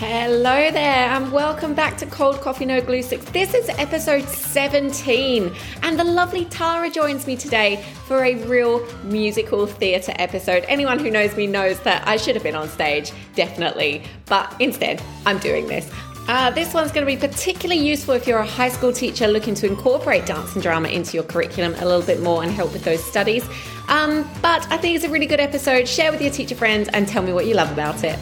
Hello there, and welcome back to Cold Coffee No Glue Sticks. This is episode 17, and the lovely Tara joins me today for a real musical theatre episode. Anyone who knows me knows that I should have been on stage, definitely, but instead, I'm doing this. Uh, this one's going to be particularly useful if you're a high school teacher looking to incorporate dance and drama into your curriculum a little bit more and help with those studies. Um, but I think it's a really good episode. Share with your teacher friends and tell me what you love about it.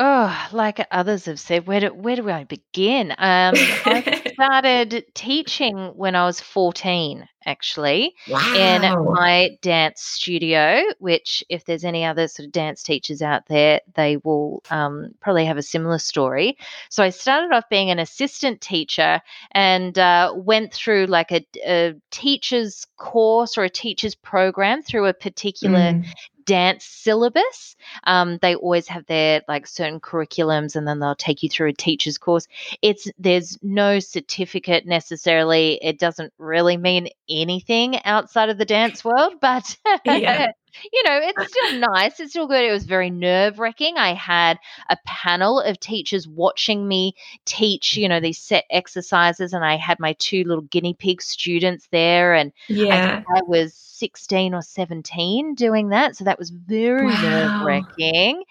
Oh, like others have said, where do where do I begin? Um, I started teaching when I was 14, actually, in my dance studio, which if there's any other sort of dance teachers out there, they will um, probably have a similar story. So I started off being an assistant teacher and uh, went through like a, a teacher's course or a teacher's program through a particular Mm. Dance syllabus. Um, they always have their like certain curriculums, and then they'll take you through a teacher's course. It's there's no certificate necessarily. It doesn't really mean anything outside of the dance world, but Yeah. You know, it's still nice. It's still good. It was very nerve wracking. I had a panel of teachers watching me teach, you know, these set exercises, and I had my two little guinea pig students there, and I Yeah. think I was 16 or 17 doing that. So that was very nerve wracking.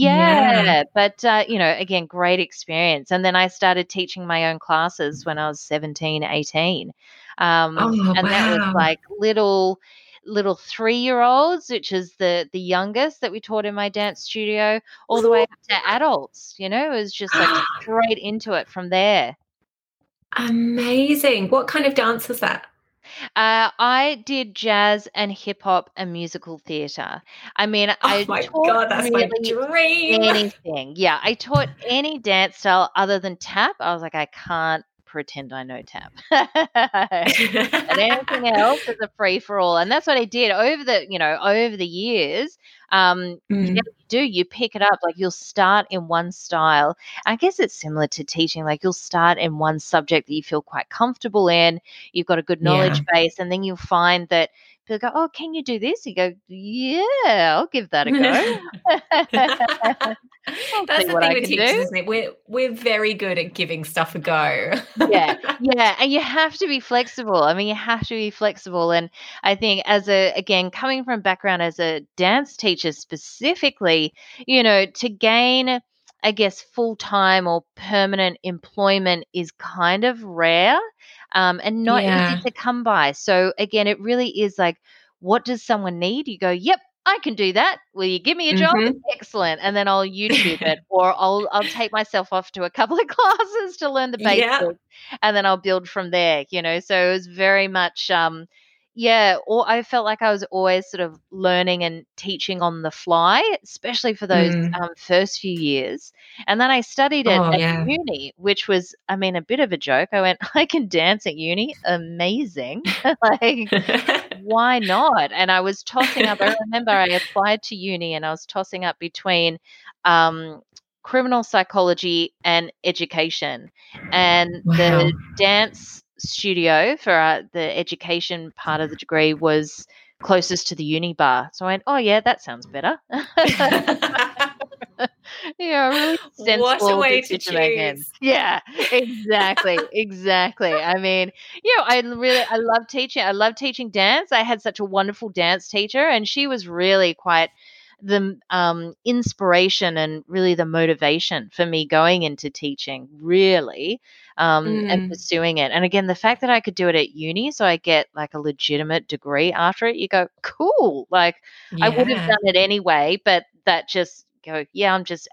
Yeah. Yeah. But, uh, you know, again, great experience. And then I started teaching my own classes when I was 17, 18. Um, Oh, and that was like little little three year olds which is the the youngest that we taught in my dance studio all the way up to adults you know it was just like straight into it from there Amazing. What kind of dance was that? Uh, I did jazz and hip hop and musical theatre. I mean, Oh I my taught God, that's my dream. anything. Yeah, I taught any dance style other than tap. I was like, I can't pretend I know tap. and anything else is a free for all. And that's what I did over the, you know, over the years. Um, you Mm. know, you do you pick it up like you'll start in one style. I guess it's similar to teaching. Like you'll start in one subject that you feel quite comfortable in. You've got a good Yeah. knowledge base, and then you'll find that people go, "Oh, can you do this?" You go, "Yeah, I'll give that a go." That's the thing with teachers, do. isn't it? We're we're very good at giving stuff a go. Yeah, yeah, and you have to be flexible. I mean, you have to be flexible. And I think, as a again, coming from background as a dance teacher specifically, you know, to gain, I guess, full time or permanent employment is kind of rare um, and not Yeah. easy to come by. So again, it really is like, what does someone need? You go, yep. I can do that. Will you give me a job? Mhm. Excellent. And then I'll YouTube it, or I'll I'll take myself off to a couple of classes to learn the Yeah. basics and then I'll build from there, you know. So it was very much um yeah, or I felt like I was always sort of learning and teaching on the fly, especially for those Mm. um, first few years. And then I studied it Oh, at yeah. uni, which was, I mean, a bit of a joke. I went, I can dance at uni, amazing. like, why not? And I was tossing up. I remember I applied to uni and I was tossing up between um, criminal psychology and education. And Wow. the dance studio for uh, the education part of the degree was closest to the uni bar. So I went, oh, yeah, that sounds better. yeah, really sensible what a way to choose. Yeah, exactly, exactly. I mean, you know, I really, I love teaching. I love teaching dance. I had such a wonderful dance teacher, and she was really quite the um, inspiration and really the motivation for me going into teaching, really, um, and Mm. pursuing it. And again, the fact that I could do it at uni, so I get like a legitimate degree after it, you go, cool. Like I would have done it anyway, but that just go, yeah, I'm just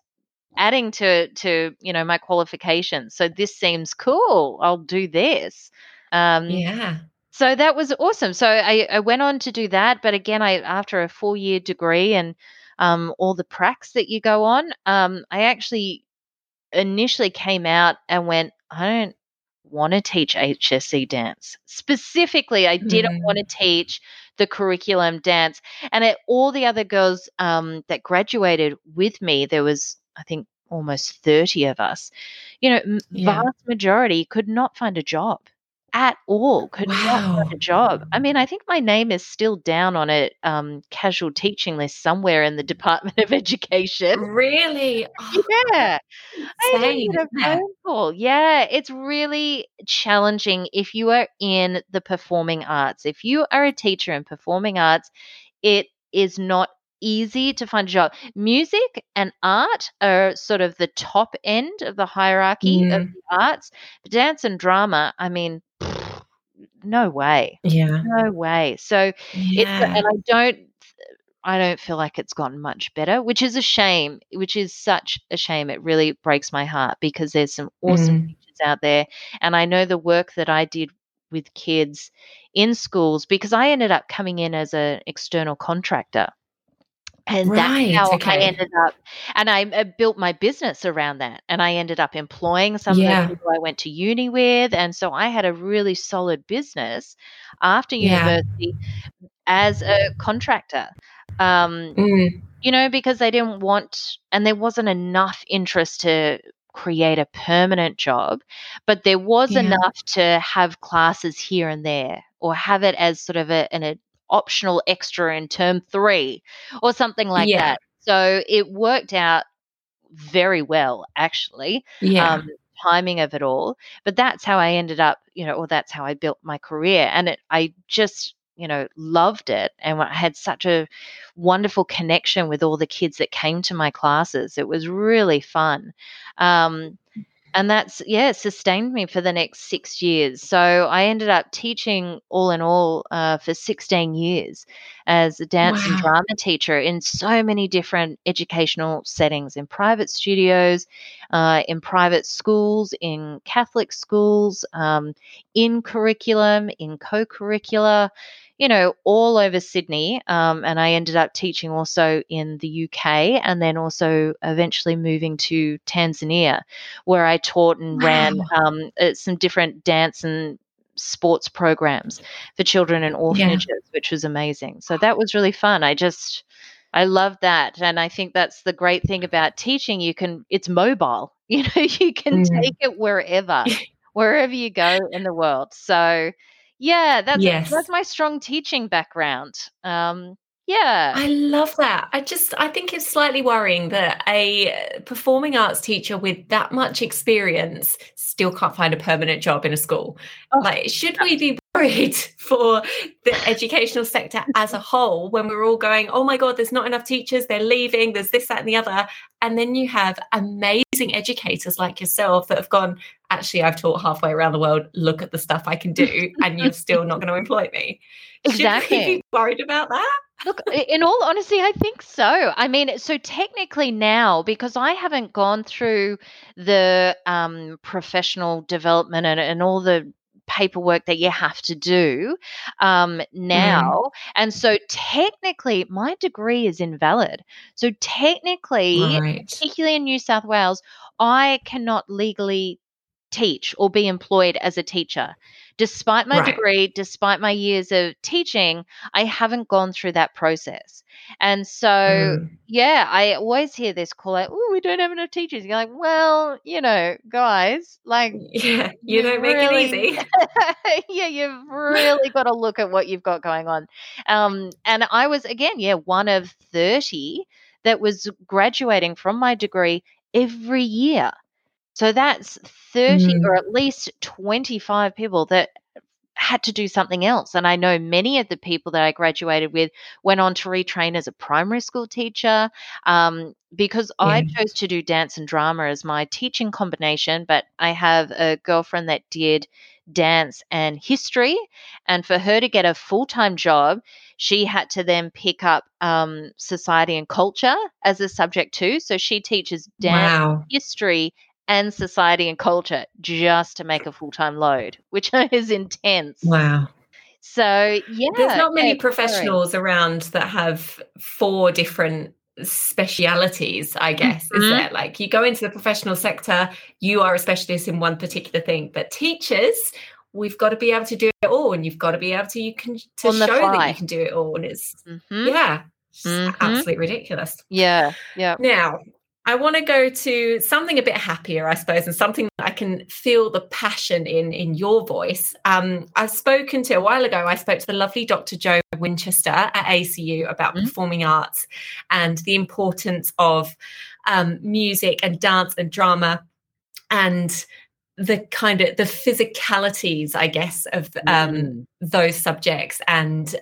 adding to to you know my qualifications. So this seems cool. I'll do this. Um, Yeah. so that was awesome. So I, I went on to do that, but again, I after a four year degree and um, all the pracs that you go on, um, I actually initially came out and went, I don't want to teach HSC dance. Specifically, I didn't Mm. want to teach the curriculum dance. And it, all the other girls um, that graduated with me, there was, I think, almost 30 of us, you know, Yeah. vast majority could not find a job at all. Could wow. not find a job. I mean, I think my name is still down on a um, casual teaching list somewhere in the Department of Education. Really? Oh, yeah. I need a phone call. Yeah, it's really challenging if you are in the performing arts. If you are a teacher in performing arts, it is not easy to find a job. Music and art are sort of the top end of the hierarchy mm. of the arts. But dance and drama, I mean, no way. Yeah. No way. So yeah. it's and I don't I don't feel like it's gotten much better, which is a shame, which is such a shame. It really breaks my heart because there's some awesome mm. teachers out there. And I know the work that I did with kids in schools because I ended up coming in as an external contractor. And right, that's how okay. I ended up, and I, I, built my business around that. And I ended up employing some yeah. of the people I went to uni with. And so I had a really solid business after yeah. university as a contractor. Um, mm. You know, because they didn't want, and there wasn't enough interest to create a permanent job, but there was yeah. enough to have classes here and there or have it as sort of a, an a optional extra in term three or something like yeah. that. So it worked out very well, actually. Yeah. Um, timing of it all. But that's how I ended up, you know, or that's how I built my career. And it, I just, you know, loved it. And I had such a wonderful connection with all the kids that came to my classes. It was really fun. Um, and that's yeah sustained me for the next six years so i ended up teaching all in all uh, for 16 years as a dance wow. and drama teacher in so many different educational settings in private studios uh, in private schools in catholic schools um, in curriculum in co-curricular you know, all over Sydney. Um, and I ended up teaching also in the UK and then also eventually moving to Tanzania, where I taught and wow. ran um, uh, some different dance and sports programs for children in orphanages, yeah. which was amazing. So that was really fun. I just, I love that. And I think that's the great thing about teaching. You can, it's mobile, you know, you can mm. take it wherever, wherever you go in the world. So, yeah, that's yes. that's my strong teaching background. Um, yeah. I love that. I just I think it's slightly worrying that a performing arts teacher with that much experience still can't find a permanent job in a school. Oh, like should we be worried for the educational sector as a whole when we're all going, "Oh my god, there's not enough teachers, they're leaving, there's this that and the other." And then you have amazing educators like yourself that have gone, actually I've taught halfway around the world, look at the stuff I can do and you're still not going to employ me. Exactly. Should we be worried about that? Look, in all honesty, I think so. I mean, so technically now, because I haven't gone through the um, professional development and, and all the paperwork that you have to do um, mm. now. Mm. And so technically, my degree is invalid. So technically, right. particularly in New South Wales, I cannot legally teach or be employed as a teacher. Despite my right. degree, despite my years of teaching, I haven't gone through that process. And so, mm. yeah, I always hear this call like, oh, we don't have enough teachers. You're like, well, you know, guys, like, yeah, you don't make it easy. yeah, you've really got to look at what you've got going on. Um, and I was, again, yeah, one of 30 that was graduating from my degree every year. So that's 30 mm. or at least 25 people that had to do something else. And I know many of the people that I graduated with went on to retrain as a primary school teacher um, because yeah. I chose to do dance and drama as my teaching combination. But I have a girlfriend that did dance and history. And for her to get a full time job, she had to then pick up um, society and culture as a subject too. So she teaches dance, wow. history, and society and culture just to make a full time load, which is intense. Wow. So, yeah. There's not many professionals around that have four different specialities, I guess, mm-hmm. is there? Like you go into the professional sector, you are a specialist in one particular thing, but teachers, we've got to be able to do it all and you've got to be able to you can to show that you can do it all and it's mm-hmm. yeah mm-hmm. absolutely ridiculous yeah yeah now I want to go to something a bit happier, I suppose, and something that I can feel the passion in in your voice. Um, I've spoken to a while ago. I spoke to the lovely Dr. Joe Winchester at ACU about mm-hmm. performing arts and the importance of um, music and dance and drama and the kind of the physicalities, I guess, of um, mm. those subjects and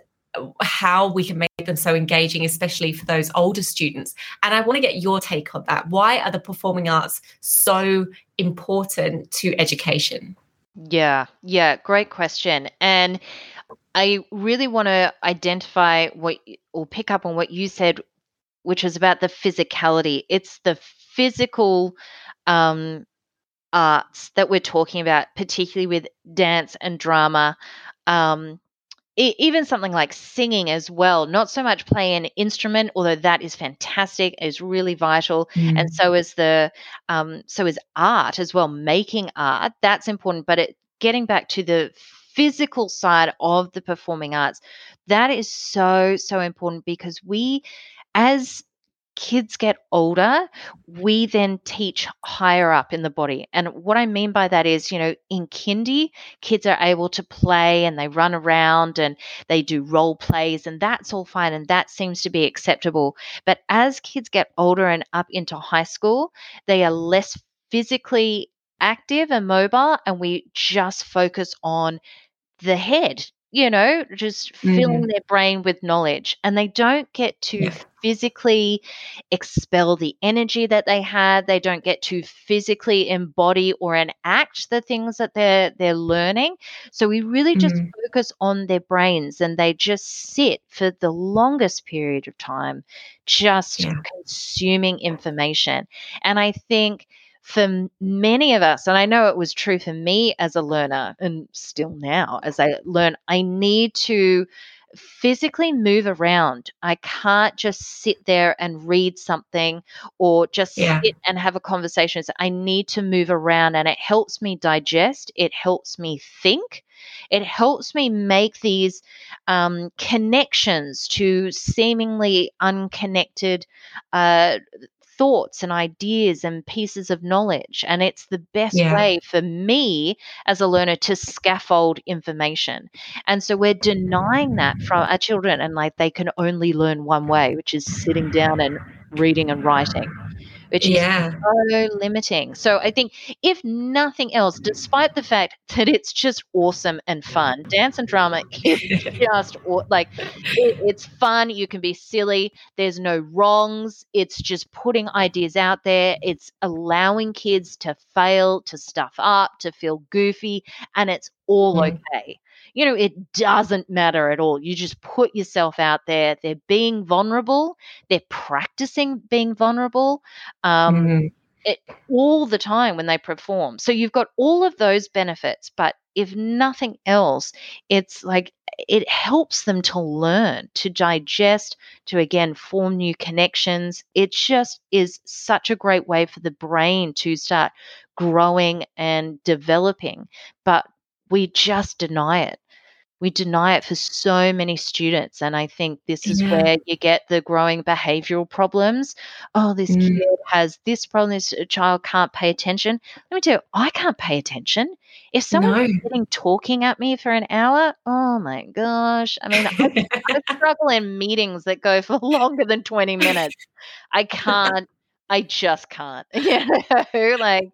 how we can make them so engaging, especially for those older students. And I want to get your take on that. Why are the performing arts so important to education? Yeah, yeah, great question. And I really want to identify what or pick up on what you said, which was about the physicality. It's the physical um, arts that we're talking about, particularly with dance and drama. Um, even something like singing as well not so much play an instrument although that is fantastic is really vital mm. and so is the um, so is art as well making art that's important but it getting back to the physical side of the performing arts that is so so important because we as kids get older, we then teach higher up in the body. And what I mean by that is, you know, in kindy, kids are able to play and they run around and they do role plays, and that's all fine. And that seems to be acceptable. But as kids get older and up into high school, they are less physically active and mobile, and we just focus on the head you know, just filling mm. their brain with knowledge. And they don't get to yeah. physically expel the energy that they had. They don't get to physically embody or enact the things that they're they're learning. So we really just mm. focus on their brains and they just sit for the longest period of time just yeah. consuming information. And I think for many of us, and I know it was true for me as a learner, and still now as I learn, I need to physically move around. I can't just sit there and read something or just yeah. sit and have a conversation. So I need to move around and it helps me digest, it helps me think. It helps me make these um, connections to seemingly unconnected uh, thoughts and ideas and pieces of knowledge. And it's the best yeah. way for me as a learner to scaffold information. And so we're denying that from our children, and like they can only learn one way, which is sitting down and reading and writing which yeah. is so limiting. So I think, if nothing else, despite the fact that it's just awesome and fun, dance and drama is just like it, it's fun. You can be silly. There's no wrongs. It's just putting ideas out there. It's allowing kids to fail, to stuff up, to feel goofy, and it's all mm. okay you know, it doesn't matter at all. You just put yourself out there. They're being vulnerable. They're practicing being vulnerable. Um, mm-hmm. It, all the time when they perform. So you've got all of those benefits, but if nothing else, it's like it helps them to learn, to digest, to again form new connections. It just is such a great way for the brain to start growing and developing. But we just deny it. We deny it for so many students. And I think this is yeah. where you get the growing behavioral problems. Oh, this mm. kid has this problem, this child can't pay attention. Let me tell you, I can't pay attention. If someone's no. sitting talking at me for an hour, oh my gosh. I mean, I, I struggle in meetings that go for longer than 20 minutes. I can't I just can't. You know, like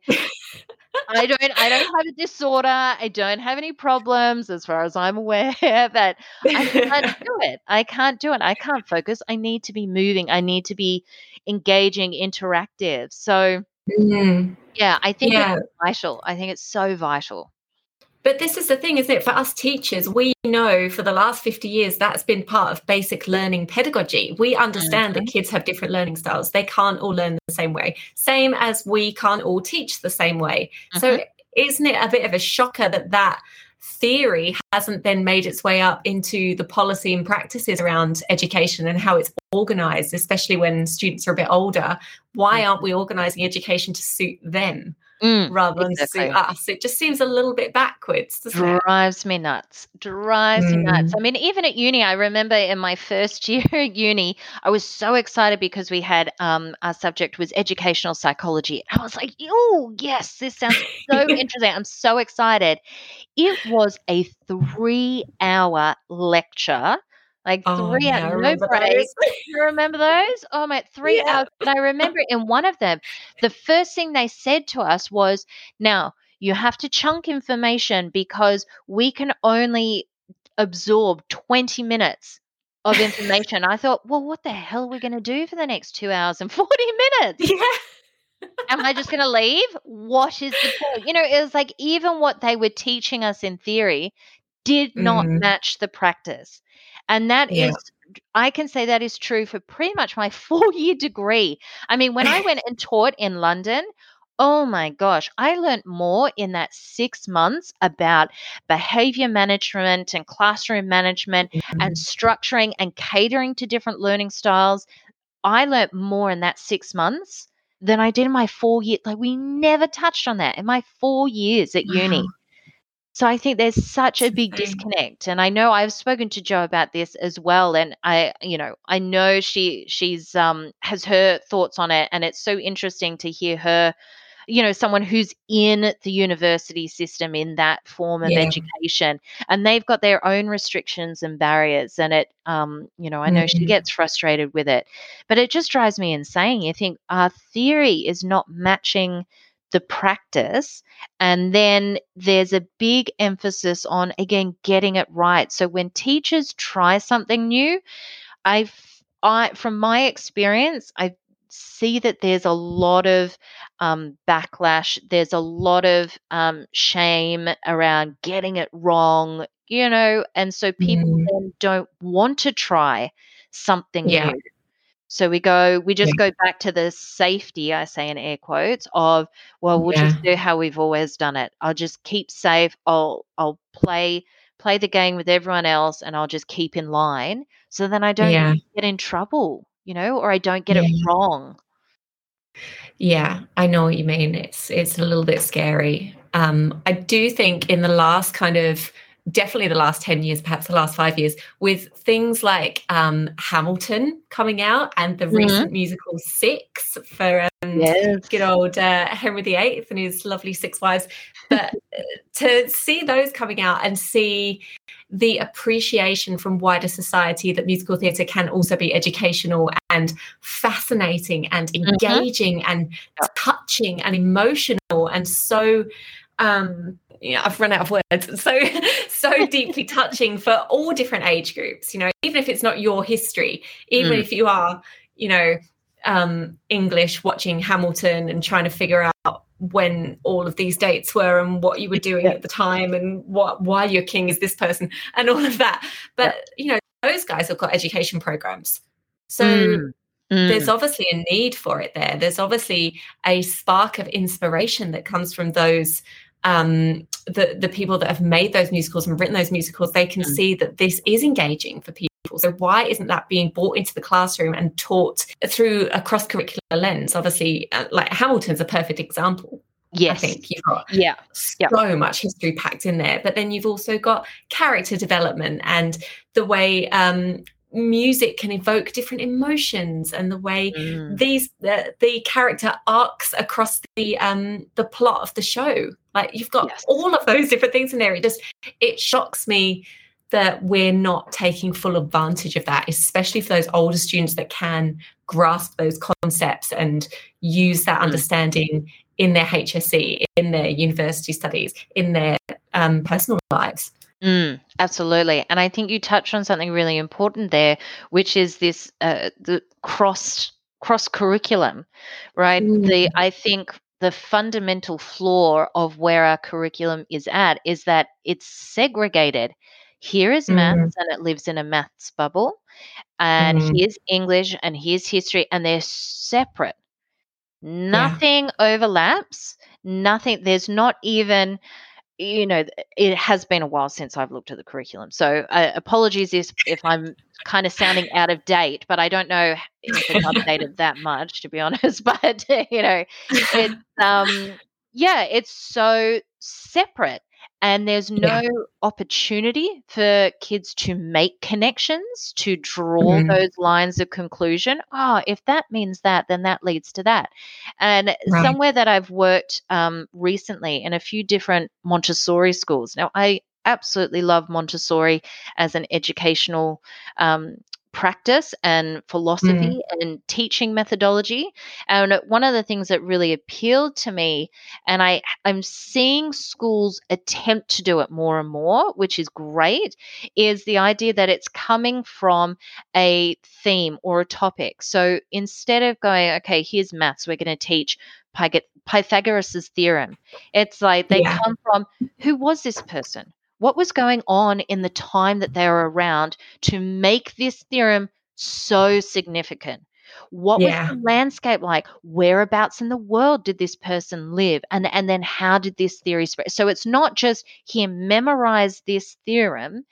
I don't I don't have a disorder. I don't have any problems as far as I'm aware, but I can't do it. I can't do it. I can't focus. I need to be moving. I need to be engaging, interactive. So mm. yeah, I think yeah. it's vital. I think it's so vital. But this is the thing, isn't it? For us teachers, we know for the last 50 years that's been part of basic learning pedagogy. We understand mm-hmm. that kids have different learning styles. They can't all learn the same way, same as we can't all teach the same way. Mm-hmm. So, isn't it a bit of a shocker that that theory hasn't then made its way up into the policy and practices around education and how it's organized, especially when students are a bit older. Why mm. aren't we organizing education to suit them? Mm, rather than exactly. suit us. It just seems a little bit backwards. Drives it? me nuts. Drives mm. me nuts. I mean, even at uni, I remember in my first year at uni, I was so excited because we had um, our subject was educational psychology. I was like, oh yes, this sounds so interesting. I'm so excited. It was a three-hour lecture like oh, three yeah, hours, no break. you remember those? Oh my, three yeah. hours. But I remember in one of them, the first thing they said to us was, now you have to chunk information because we can only absorb 20 minutes of information. I thought, well, what the hell are we going to do for the next two hours and 40 minutes? Yeah. Am I just going to leave? What is the point? You know, it was like even what they were teaching us in theory did not mm. match the practice. And that yeah. is, I can say that is true for pretty much my four year degree. I mean, when I went and taught in London, Oh my gosh, I learned more in that six months about behavior management and classroom management mm-hmm. and structuring and catering to different learning styles. I learned more in that six months than I did in my four years. Like, we never touched on that in my four years at wow. uni. So I think there's such a big disconnect. And I know I've spoken to Joe about this as well. And I, you know, I know she she's um has her thoughts on it. And it's so interesting to hear her, you know, someone who's in the university system in that form of yeah. education. And they've got their own restrictions and barriers. And it um, you know, I know mm-hmm. she gets frustrated with it. But it just drives me insane. You think our theory is not matching the practice. And then there's a big emphasis on, again, getting it right. So when teachers try something new, I've, I, from my experience, I see that there's a lot of um, backlash. There's a lot of um, shame around getting it wrong, you know, and so people mm. then don't want to try something yeah. new. So we go, we just yeah. go back to the safety, I say in air quotes, of well, we'll yeah. just do how we've always done it. I'll just keep safe. I'll I'll play play the game with everyone else, and I'll just keep in line. So then I don't yeah. get in trouble, you know, or I don't get it wrong. Yeah, I know what you mean. It's it's a little bit scary. Um, I do think in the last kind of definitely the last 10 years, perhaps the last five years, with things like um, Hamilton coming out and the mm-hmm. recent musical Six for um, yes. good old uh, Henry VIII and his lovely six wives. But uh, to see those coming out and see the appreciation from wider society that musical theatre can also be educational and fascinating and mm-hmm. engaging mm-hmm. and touching and emotional and so um know, I've run out of words. So, so deeply touching for all different age groups. You know, even if it's not your history, even mm. if you are, you know, um, English watching Hamilton and trying to figure out when all of these dates were and what you were doing yeah. at the time and what why your king is this person and all of that. But yeah. you know, those guys have got education programs. So mm. Mm. there's obviously a need for it there. There's obviously a spark of inspiration that comes from those um, the the people that have made those musicals and written those musicals, they can mm. see that this is engaging for people. So why isn't that being brought into the classroom and taught through a cross curricular lens? Obviously, uh, like Hamilton's a perfect example. Yes. I think you've got yeah. so much history packed in there. But then you've also got character development and the way um, music can evoke different emotions and the way mm. these the, the character arcs across the um the plot of the show like you've got yes. all of those different things in there it just it shocks me that we're not taking full advantage of that especially for those older students that can grasp those concepts and use that mm. understanding in their hsc in their university studies in their um, personal lives Mm, absolutely. And I think you touched on something really important there, which is this uh, the cross cross curriculum, right? Mm. The I think the fundamental flaw of where our curriculum is at is that it's segregated. Here is mm. maths and it lives in a maths bubble. And mm. here's English and here's history and they're separate. Nothing yeah. overlaps. Nothing there's not even you know, it has been a while since I've looked at the curriculum. So uh, apologies if, if I'm kind of sounding out of date, but I don't know if it's updated that much, to be honest. But, you know, it's, um, yeah, it's so separate and there's no yeah. opportunity for kids to make connections to draw mm-hmm. those lines of conclusion oh if that means that then that leads to that and right. somewhere that i've worked um, recently in a few different montessori schools now i absolutely love montessori as an educational um, practice and philosophy mm. and teaching methodology. And one of the things that really appealed to me, and I, I'm seeing schools attempt to do it more and more, which is great, is the idea that it's coming from a theme or a topic. So instead of going, okay, here's maths, we're going to teach Pythagoras' theorem. It's like they yeah. come from who was this person? What was going on in the time that they were around to make this theorem so significant? What yeah. was the landscape like? Whereabouts in the world did this person live? And and then how did this theory spread? So it's not just here memorize this theorem.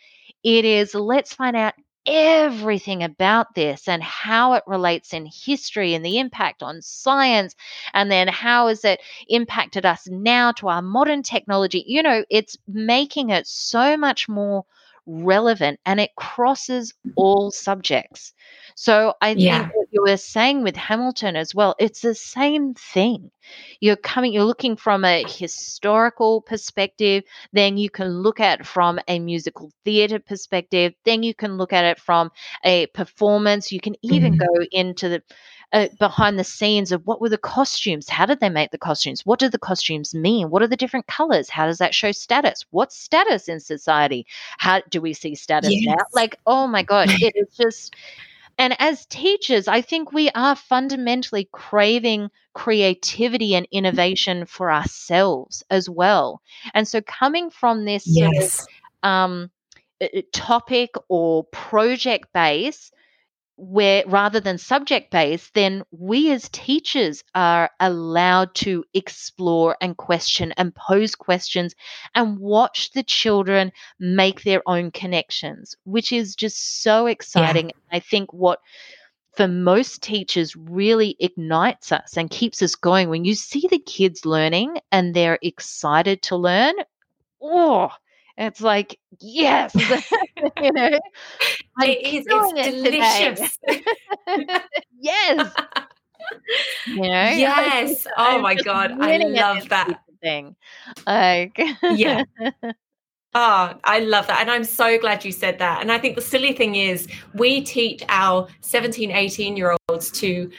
It is let's find out everything about this and how it relates in history and the impact on science and then how has it impacted us now to our modern technology. You know it's making it so much more relevant and it crosses all subjects so I yeah. think what you were saying with Hamilton as well, it's the same thing. You're coming, you're looking from a historical perspective, then you can look at it from a musical theatre perspective, then you can look at it from a performance. You can even mm-hmm. go into the uh, behind the scenes of what were the costumes? How did they make the costumes? What do the costumes mean? What are the different colors? How does that show status? What's status in society? How do we see status yes. now? Like, oh my God, it is just and as teachers, I think we are fundamentally craving creativity and innovation for ourselves as well. And so, coming from this yes. sort of um, topic or project base, where rather than subject based, then we as teachers are allowed to explore and question and pose questions and watch the children make their own connections, which is just so exciting. Yeah. I think what for most teachers really ignites us and keeps us going when you see the kids learning and they're excited to learn. Oh, it's like, yes, you know, I'm it is. It's delicious. yes. You know, yes. Oh my god, I love that thing. Like, yeah. Oh, I love that. And I'm so glad you said that. And I think the silly thing is, we teach our 17, 18 year olds to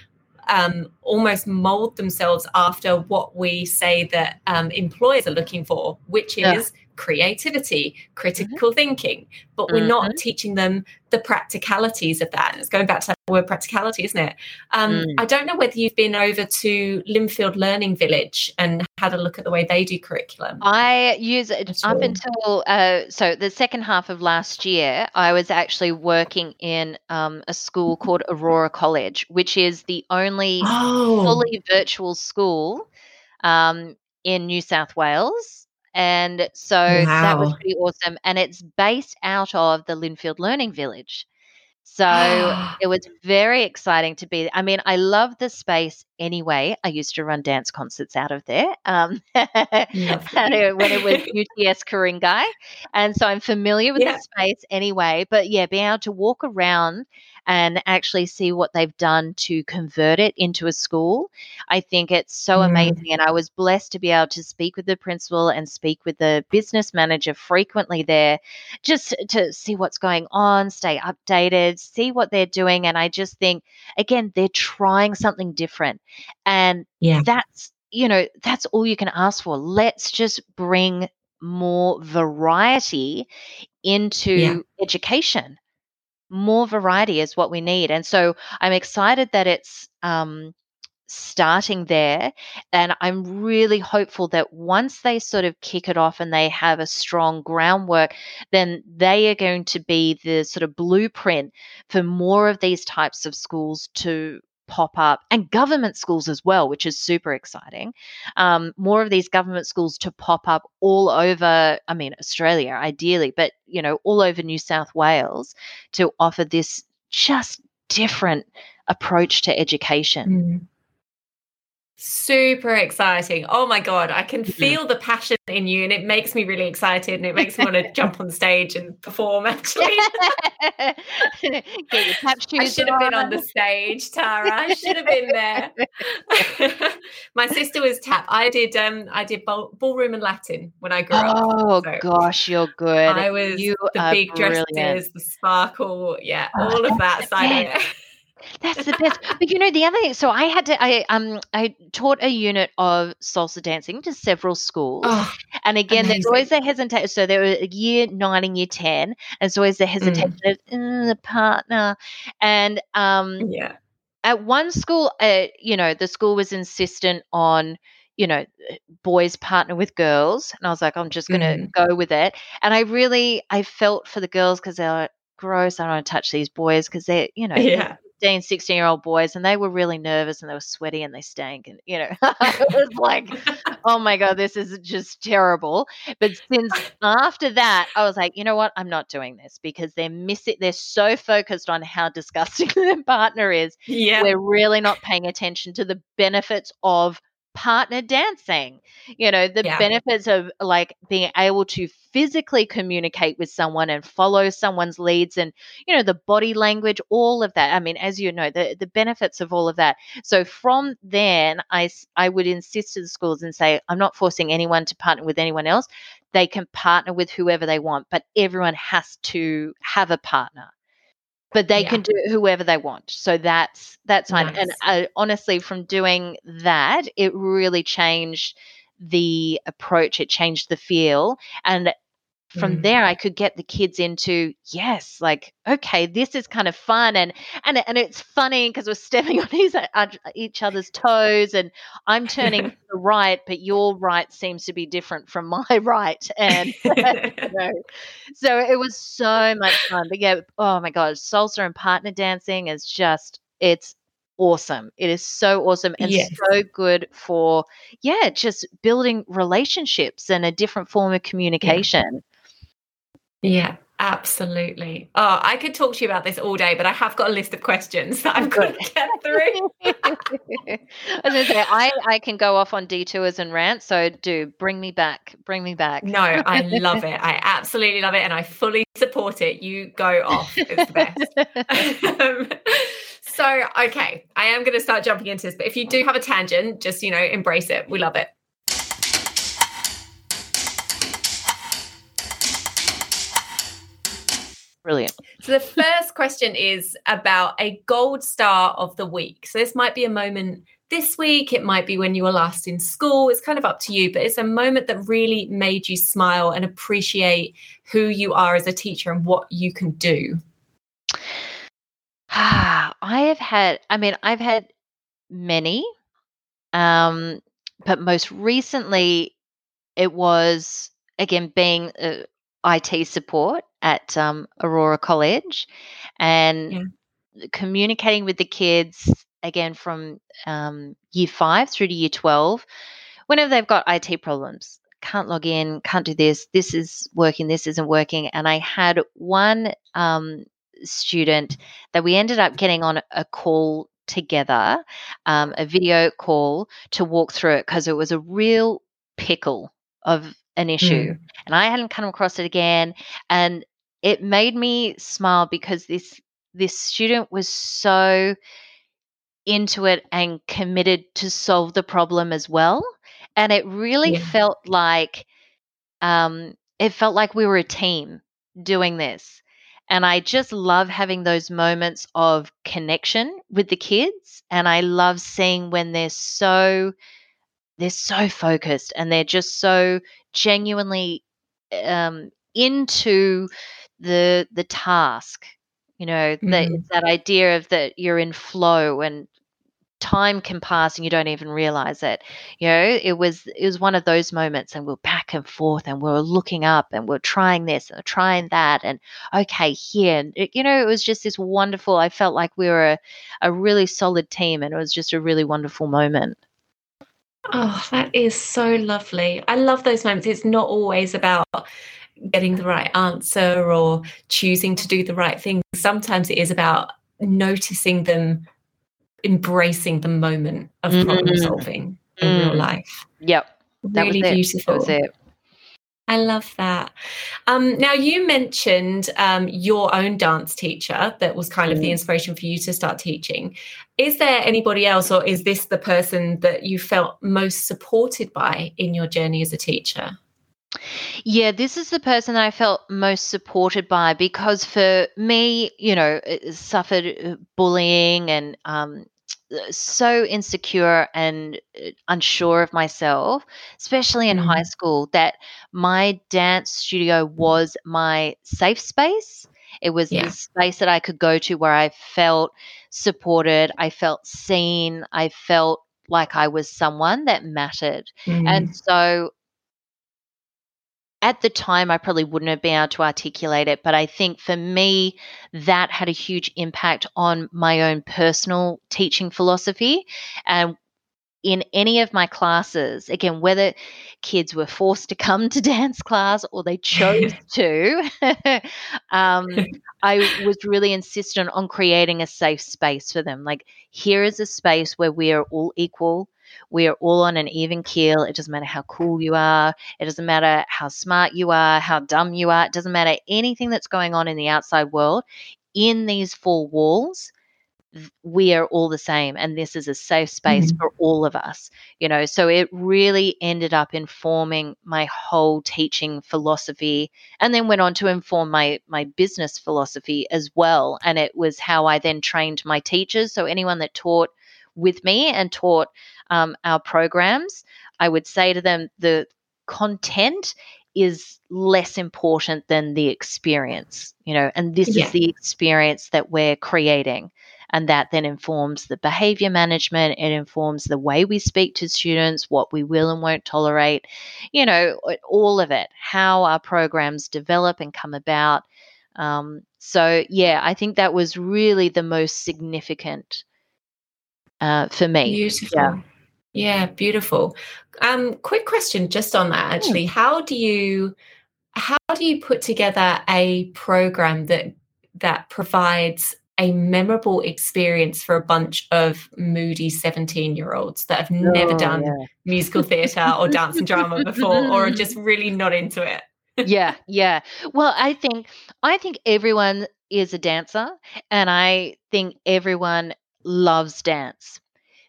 um, almost mold themselves after what we say that um, employers are looking for, which is yeah creativity, mm-hmm. critical mm-hmm. thinking, but we're mm-hmm. not teaching them the practicalities of that. And It's going back to that word practicality, isn't it? Um, mm. I don't know whether you've been over to Lindfield Learning Village and had a look at the way they do curriculum. I use it up until uh, so the second half of last year. I was actually working in um, a school called Aurora College, which is the only oh. fully virtual school um, in New South Wales and so wow. that was pretty awesome. And it's based out of the Lindfield Learning Village. So it was very exciting to be. I mean, I love the space anyway. I used to run dance concerts out of there um, when it was UTS Ku-ring-gai. And so I'm familiar with yeah. the space anyway. But yeah, being able to walk around and actually see what they've done to convert it into a school. I think it's so mm. amazing. And I was blessed to be able to speak with the principal and speak with the business manager frequently there just to see what's going on, stay updated, see what they're doing. And I just think, again, they're trying something different. And yeah. that's, you know, that's all you can ask for. Let's just bring more variety into yeah. education more variety is what we need. And so I'm excited that it's um, starting there. And I'm really hopeful that once they sort of kick it off and they have a strong groundwork, then they are going to be the sort of blueprint for more of these types of schools to pop up and government schools as well, which is super exciting. Um, more of these government schools to pop up all over, I mean, Australia ideally, but, you know, all over New South Wales to offer this just different approach to education. Mm. Super exciting. Oh my God. I can feel the passion in you and it makes me really excited and it makes me want to jump on stage and perform actually. Get your tap shoes I should have been on the stage, Tara. I should have been there. my sister was tap. I did um I did ball- ballroom and Latin when I grew up. Oh so gosh, you're good. I was you the big brilliant. dresses, the sparkle, yeah, oh, all of that side of it. That's the best. but you know, the other thing, so I had to, I um, I taught a unit of salsa dancing to several schools, oh, and again, amazing. there's always a hesitation. So there were year nine and year ten, and so always the hesitation mm. of uh, the partner, and um, yeah. At one school, uh, you know, the school was insistent on you know, boys partner with girls. And I was like, I'm just going to mm. go with it. And I really, I felt for the girls because they're like, gross. I don't want to touch these boys because they're, you know, yeah. 15, 16 year old boys and they were really nervous and they were sweaty and they stank. And, you know, it was like, oh my God, this is just terrible. But since after that, I was like, you know what? I'm not doing this because they're missing, they're so focused on how disgusting their partner is. Yeah. We're really not paying attention to the benefits of partner dancing. You know, the yeah. benefits of like being able to physically communicate with someone and follow someone's leads and, you know, the body language, all of that. I mean, as you know, the, the benefits of all of that. So from then, I, I would insist to the schools and say, I'm not forcing anyone to partner with anyone else. They can partner with whoever they want, but everyone has to have a partner but they yeah. can do it whoever they want. So that's that's fine. Nice. And uh, honestly, from doing that, it really changed the approach. It changed the feel, and from mm. there i could get the kids into yes like okay this is kind of fun and and and it's funny because we're stepping on each, uh, each other's toes and i'm turning to the right but your right seems to be different from my right and you know, so it was so much fun but yeah oh my god salsa and partner dancing is just it's awesome. It is so awesome and yes. so good for, yeah, just building relationships and a different form of communication. Yeah, absolutely. Oh, I could talk to you about this all day, but I have got a list of questions that I've got to get through. I was going to say, I, I can go off on detours and rants, so do bring me back. Bring me back. No, I love it. I absolutely love it, and I fully support it. You go off. It's the best. um, so, okay, I am going to start jumping into this, but if you do have a tangent, just, you know, embrace it. We love it. Brilliant. So the first question is about a gold star of the week. So this might be a moment this week, it might be when you were last in school. It's kind of up to you, but it's a moment that really made you smile and appreciate who you are as a teacher and what you can do. Ah, I have had, I mean, I've had many, um, but most recently it was again being uh, IT support at um, Aurora College and yeah. communicating with the kids again from um, year five through to year 12 whenever they've got IT problems. Can't log in, can't do this, this is working, this isn't working. And I had one um, student that we ended up getting on a call together, um, a video call to walk through it because it was a real pickle of an issue. Mm. And I hadn't come across it again. And it made me smile because this this student was so into it and committed to solve the problem as well. And it really yeah. felt like um, it felt like we were a team doing this. And I just love having those moments of connection with the kids. And I love seeing when they're so they're so focused and they're just so genuinely um, into the the task you know mm-hmm. that that idea of that you're in flow and time can pass and you don't even realize it. You know, it was it was one of those moments, and we're back and forth, and we're looking up, and we're trying this and trying that, and okay here, and it, you know, it was just this wonderful. I felt like we were a, a really solid team, and it was just a really wonderful moment. Oh, that is so lovely. I love those moments. It's not always about getting the right answer or choosing to do the right thing. Sometimes it is about noticing them embracing the moment of mm-hmm. problem solving in mm. real life. Yep. That really beautiful. That was it. I love that. Um, now, you mentioned um, your own dance teacher that was kind of the mm. inspiration for you to start teaching. Is there anybody else, or is this the person that you felt most supported by in your journey as a teacher? Yeah, this is the person that I felt most supported by because for me, you know, suffered uh, bullying and um, so insecure and uh, unsure of myself, especially in mm. high school, that my dance studio was my safe space. It was yeah. the space that I could go to where I felt supported, I felt seen, I felt like I was someone that mattered. Mm. And so at the time, I probably wouldn't have been able to articulate it, but I think for me, that had a huge impact on my own personal teaching philosophy. And in any of my classes, again, whether kids were forced to come to dance class or they chose to, um, I was really insistent on creating a safe space for them. Like, here is a space where we are all equal. We are all on an even keel. It doesn't matter how cool you are. It doesn't matter how smart you are, how dumb you are. It doesn't matter anything that's going on in the outside world. In these four walls, we are all the same and this is a safe space mm-hmm. for all of us you know so it really ended up informing my whole teaching philosophy and then went on to inform my my business philosophy as well and it was how i then trained my teachers so anyone that taught with me and taught um, our programs, I would say to them the content is less important than the experience, you know, and this yeah. is the experience that we're creating. And that then informs the behavior management. It informs the way we speak to students, what we will and won't tolerate, you know, all of it, how our programs develop and come about. Um, so, yeah, I think that was really the most significant uh, for me. Beautiful. Yeah. Yeah, beautiful. Um, quick question just on that actually. How do you how do you put together a program that that provides a memorable experience for a bunch of moody 17 year olds that have oh, never done yeah. musical theatre or dance and drama before or are just really not into it yeah yeah well i think i think everyone is a dancer and i think everyone loves dance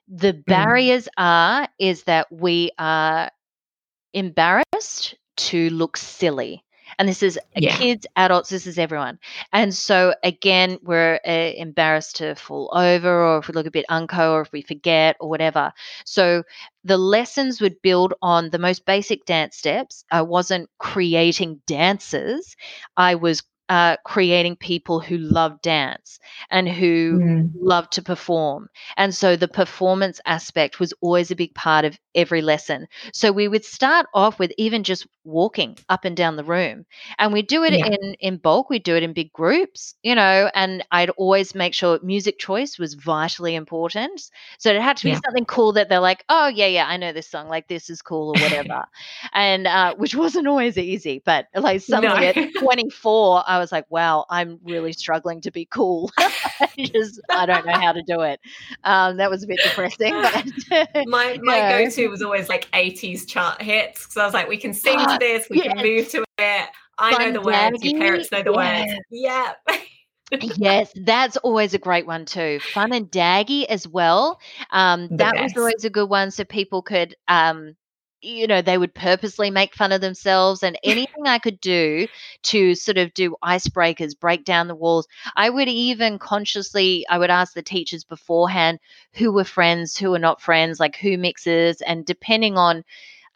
the mm. barriers are is that we are embarrassed to look silly. And this is yeah. kids, adults, this is everyone. And so, again, we're uh, embarrassed to fall over, or if we look a bit unco, or if we forget, or whatever. So, the lessons would build on the most basic dance steps. I wasn't creating dances, I was uh, creating people who love dance and who mm. love to perform. And so the performance aspect was always a big part of every lesson. So we would start off with even just walking up and down the room. And we do it yeah. in, in bulk, we do it in big groups, you know, and I'd always make sure music choice was vitally important. So it had to be yeah. something cool that they're like, oh, yeah, yeah, I know this song, like this is cool or whatever. and uh, which wasn't always easy, but like suddenly no. at 24, I was like, wow, I'm really struggling to be cool. I just, I don't know how to do it. Um, that was a bit depressing. But, my my go to was always like 80s chart hits because I was like, we can sing to this, we yes. can move to it. I Fun know the words, your parents know the words. Yeah. yes, that's always a great one too. Fun and Daggy as well. Um, that best. was always a good one, so people could um, you know, they would purposely make fun of themselves and anything I could do to sort of do icebreakers, break down the walls. I would even consciously, I would ask the teachers beforehand who were friends, who were not friends, like who mixes. And depending on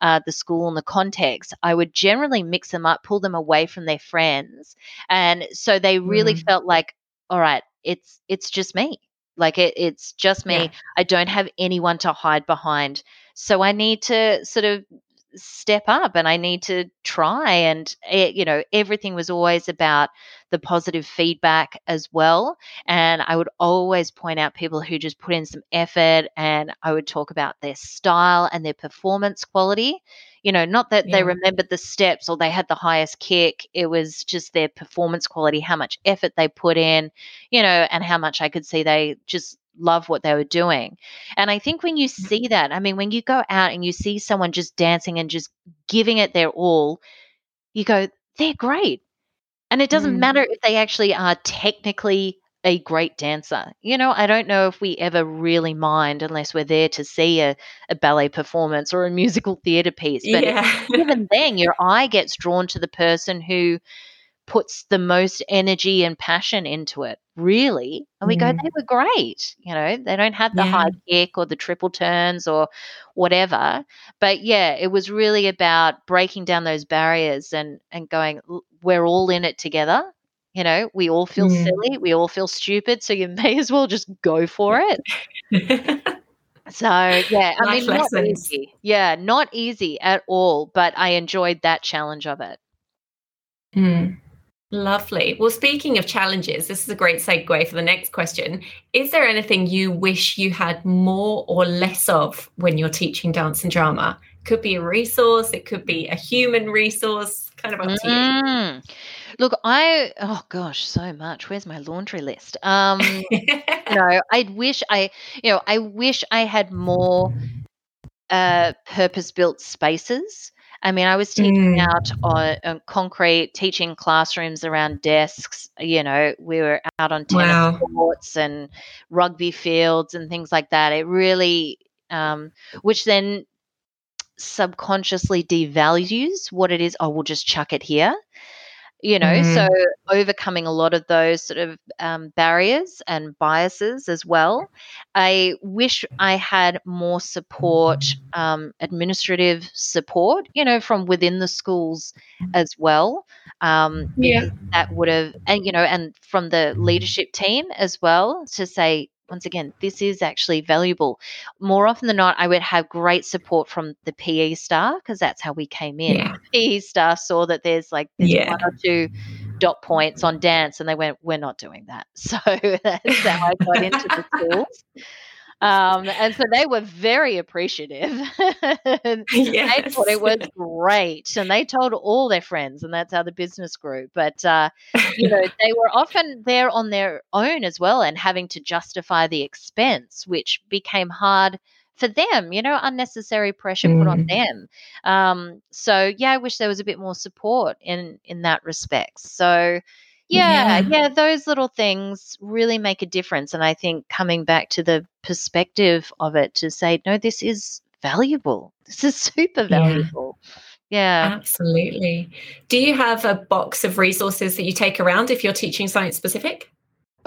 uh, the school and the context, I would generally mix them up, pull them away from their friends. And so they really mm. felt like, all right, it's it's just me Like it, it's just me. Yeah. I don't have anyone to hide behind. So I need to sort of step up and I need to try. And, it, you know, everything was always about the positive feedback as well. And I would always point out people who just put in some effort and I would talk about their style and their performance quality. You know, not that yeah. they remembered the steps or they had the highest kick. It was just their performance quality, how much effort they put in, you know, and how much I could see they just love what they were doing. And I think when you mm. see that, I mean, when you go out and you see someone just dancing and just giving it their all, you go, they're great. And it doesn't mm. matter if they actually are technically a great dancer. You know, I don't know if we ever really mind unless we're there to see a, a ballet performance or a musical theater piece. But yeah. even then, your eye gets drawn to the person who puts the most energy and passion into it, really. And we mm. go, they were great. You know, they don't have the yeah. high kick or the triple turns or whatever. But yeah, it was really about breaking down those barriers and and going, we're all in it together. You know, we all feel mm. silly, we all feel stupid, so you may as well just go for it. So yeah, I mean, lessons. not easy. Yeah, not easy at all, but I enjoyed that challenge of it. Mm. Lovely. Well, speaking of challenges, this is a great segue for the next question. Is there anything you wish you had more or less of when you're teaching dance and drama? Could be a resource, it could be a human resource, kind of up to mm. you. Look, I oh gosh, so much. Where's my laundry list? Um no, I wish I you know, I wish I had more uh purpose built spaces I mean, I was teaching mm. out on, on, concrete, teaching classrooms around desks. You know, we were out on tennis wow. courts and rugby fields and things like that. It really, um, which then subconsciously devalues what it is. Oh, we'll just chuck it here you know mm. so overcoming a lot of those sort of um, barriers and biases as well i wish i had more support um, administrative support you know from within the schools as well um, yeah that would have and you know and from the leadership team as well to say once again, this is actually valuable. More often than not, I would have great support from the PE staff because that's how we came in. Yeah. PE staff saw that there's like there's yeah. one or two dot points on dance, and they went, "We're not doing that." So that's how I got into the schools. Um, and so they were very appreciative. yes. They thought it was great. And they told all their friends, and that's how the business grew. But, uh, you know, they were often there on their own as well and having to justify the expense, which became hard for them, you know, unnecessary pressure put on mm. them. Um, so yeah, I wish there was a bit more support in in that respect. So yeah, yeah, yeah, those little things really make a difference. And I think coming back to the perspective of it to say, no, this is valuable. This is super valuable. Yeah. yeah. Absolutely. Do you have a box of resources that you take around if you're teaching science specific?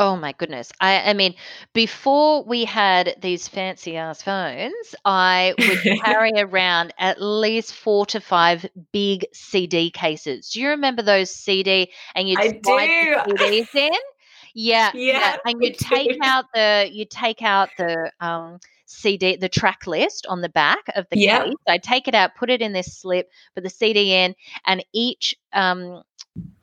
Oh my goodness. I, I mean, before we had these fancy ass phones, I would carry around at least four to five big CD cases. Do you remember those CD and you'd slide the CDs in? Yeah, yeah, yeah. And you take out the you take out the um CD, the track list on the back of the yep. case. I take it out, put it in this slip, put the CD in, and each um,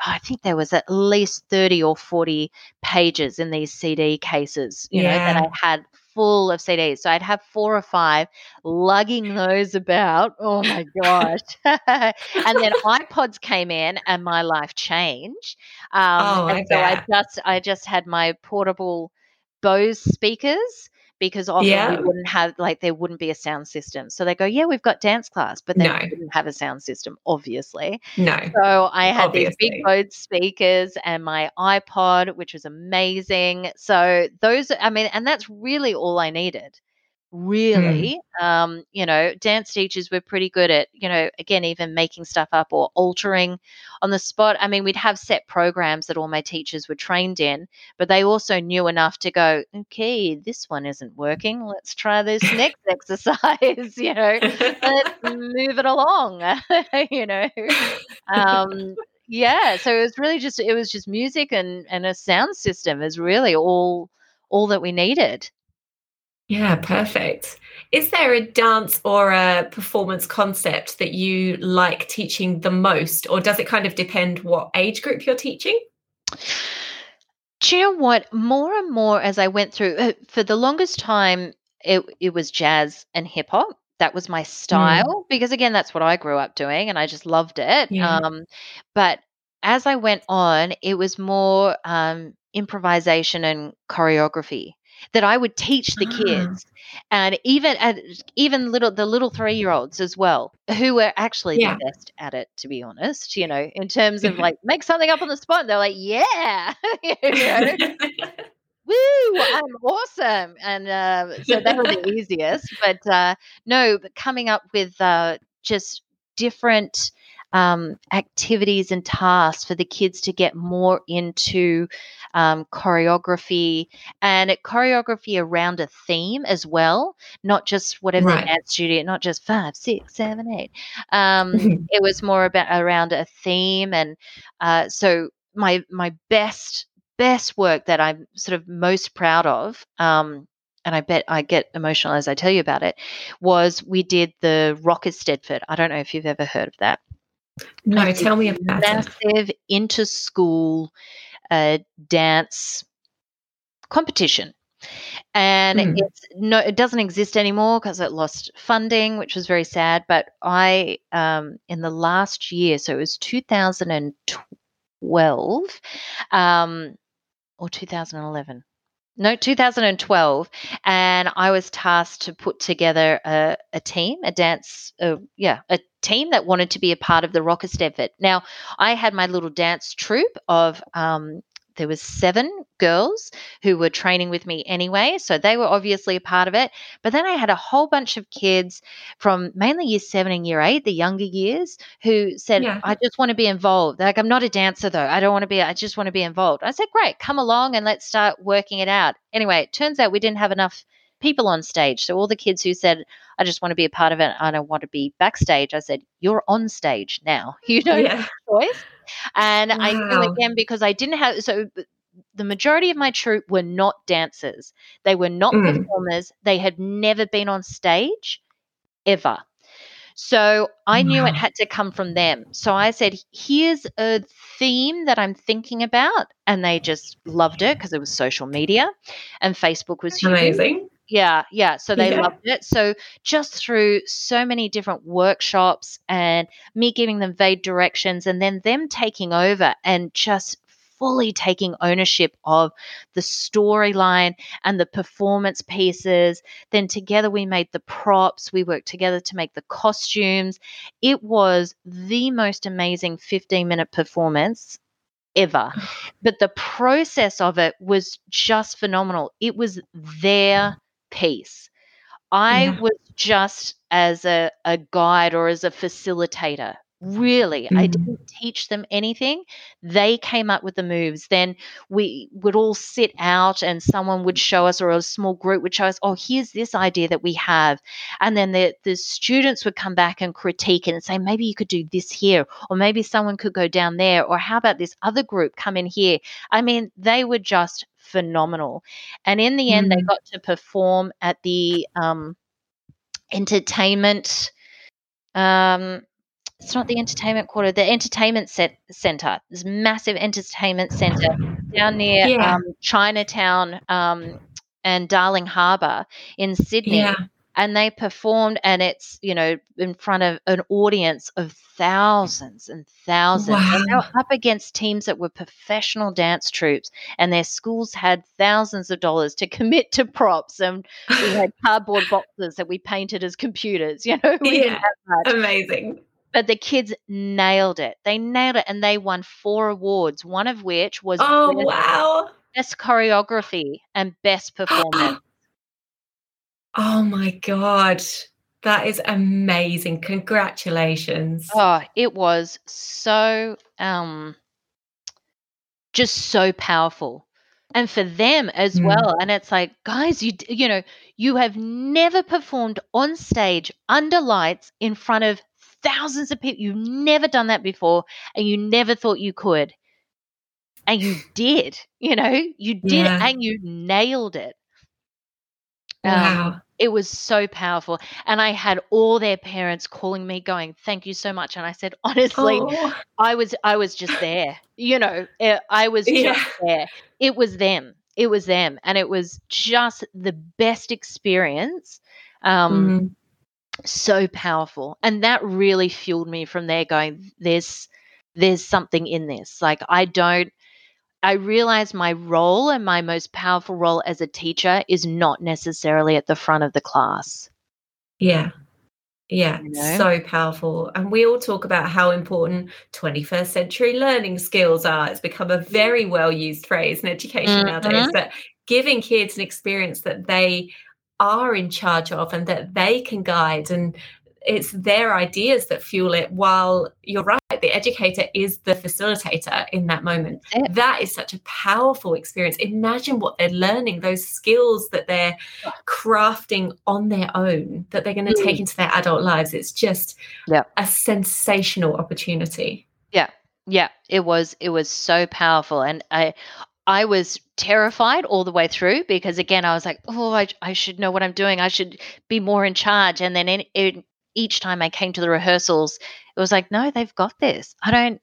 I think there was at least 30 or 40 pages in these CD cases, you yeah. know, that I had full of CDs. So I'd have four or five lugging those about. Oh my gosh. and then iPods came in and my life changed. Um, oh, and I so bet. I just I just had my portable Bose speakers because often yeah. we wouldn't have like there wouldn't be a sound system. So they go, yeah, we've got dance class, but they no. didn't have a sound system, obviously. No. So I had obviously. these big Bose speakers and my iPod, which was amazing. So those, I mean, and that's really all I needed. Mm. really mm. um, you know dance teachers were pretty good at you know again even making stuff up or altering on the spot i mean we'd have set programs that all my teachers were trained in but they also knew enough to go okay this one isn't working let's try this next exercise you know let's move it along you know um, yeah so it was really just it was just music and and a sound system is really all all that we needed. Yeah, perfect. Is there a dance or a performance concept that you like teaching the most, or does it kind of depend what age group you're teaching? Do you know what? More and more as I went through, uh, for the longest time, it, it was jazz and hip hop. That was my mm. style mm. because, again, that's what I grew up doing and I just loved it. Yeah. Um, but as I went on, it was more um, improvisation and choreography that I would teach the ah. kids, and even at, even little the little three year olds as well, who were actually yeah. the best at it, to be honest. You know, in terms of like make something up on the spot, they're like, yeah, Woo! I'm awesome, and uh, so that was the easiest. But uh, no, but coming up with uh, just different um, activities and tasks for the kids to get more into um, choreography and choreography around a theme as well, not just whatever right. dance studio, not just five, six, seven, eight. Um, it was more about around a theme, and uh, so my my best best work that I'm sort of most proud of. Um, and I bet I get emotional as I tell you about it, was we did the Rock Eisteddfod. I don't know if you've ever heard of that. No, tell me about massive inter-school uh, dance competition and mm. it's no it doesn't exist anymore because it lost funding which was very sad but i um, in the last year so it was 2012 um, or 2011 no 2012 and i was tasked to put together a, a team a dance uh, yeah a team that wanted to be a part of the Rock Eisteddfod now i had my little dance troupe of um, there was seven girls who were training with me anyway so they were obviously a part of it but then i had a whole bunch of kids from mainly year seven and year eight the younger years who said yeah. i just want to be involved. Like i'm not a dancer though. I don't want to be i just want to be involved. I said great come along and let's start working it out. Anyway it turns out we didn't have enough people on stage so all the kids who said i just want to be a part of it i don't want to be backstage i said you're on stage now. You oh, don't yeah. have a choice and wow. I knew again because I didn't have so the majority of my troupe were not dancers. They were not mm. performers. They had never been on stage ever. So I knew it had to come from them. So I said, here's a theme that I'm thinking about. And they just loved it because it was social media and Facebook was huge. Amazing. Yeah, yeah. So they yeah. loved it. So just through so many different workshops and me giving them vague directions and then them taking over and just fully taking ownership of the storyline and the performance pieces. Then together we made the props, we worked together to make the costumes. It was the most amazing 15 minute performance ever. But the process of it was just phenomenal. It was their piece. I yeah. was just as a, a guide or as a facilitator. Really, mm. I didn't teach them anything. They came up with the moves. Then we would all sit out and someone would show us, or a small group would show us, oh, here's this idea that we have. And then the, the students would come back and critique it and say, maybe you could do this here, or maybe someone could go down there, or how about this other group come in here? I mean, they were just phenomenal. And in the end, mm. they got to perform at the um, entertainment. Um, it's not the entertainment quarter, the entertainment set, center. This massive entertainment center down near yeah. um, Chinatown um, and Darling Harbour in Sydney. Yeah and they performed and it's you know in front of an audience of thousands and thousands wow. and they were up against teams that were professional dance troops, and their schools had thousands of dollars to commit to props and we had cardboard boxes that we painted as computers you know we yeah. amazing but the kids nailed it they nailed it and they won four awards one of which was oh best, wow best choreography and best performance Oh my God. That is amazing. Congratulations. Oh, it was so um just so powerful. And for them as mm. well. And it's like, guys, you you know, you have never performed on stage under lights in front of thousands of people. You've never done that before and you never thought you could. and you did, you know, you did yeah. and you nailed it. Um, wow. Um, it was so powerful. And I had all their parents calling me going, "Thank you so much." And I said, honestly, oh. I was I was just there. You know, eh, I was just yeah. there. It was them. It was them, and it was just the best experience. Um, mm so powerful and that really fueled me from there going there's there's something in this like i don't I realize my role and my most powerful role as a teacher is not necessarily at the front of the class. Yeah. Yeah, you know? so powerful. And we all talk about how important 21st century learning skills are. It's become a very well used phrase in education mm-hmm. nowadays, but giving kids an experience that they are in charge of and that they can guide. And it's their ideas that fuel it. While you're right the educator is the facilitator in that moment. That is such a powerful experience. Imagine what they're learning those skills that they're crafting on their own that they're going to mm. take into their adult lives. It's just yeah. a sensational opportunity. Yeah. Yeah. It was it was so powerful. And i I was terrified all the way through because again I was like, oh, I, I should know what I'm doing. I should be more in charge. And then in, in, each time I came to the rehearsals, it was like, no, they've got this. I don't,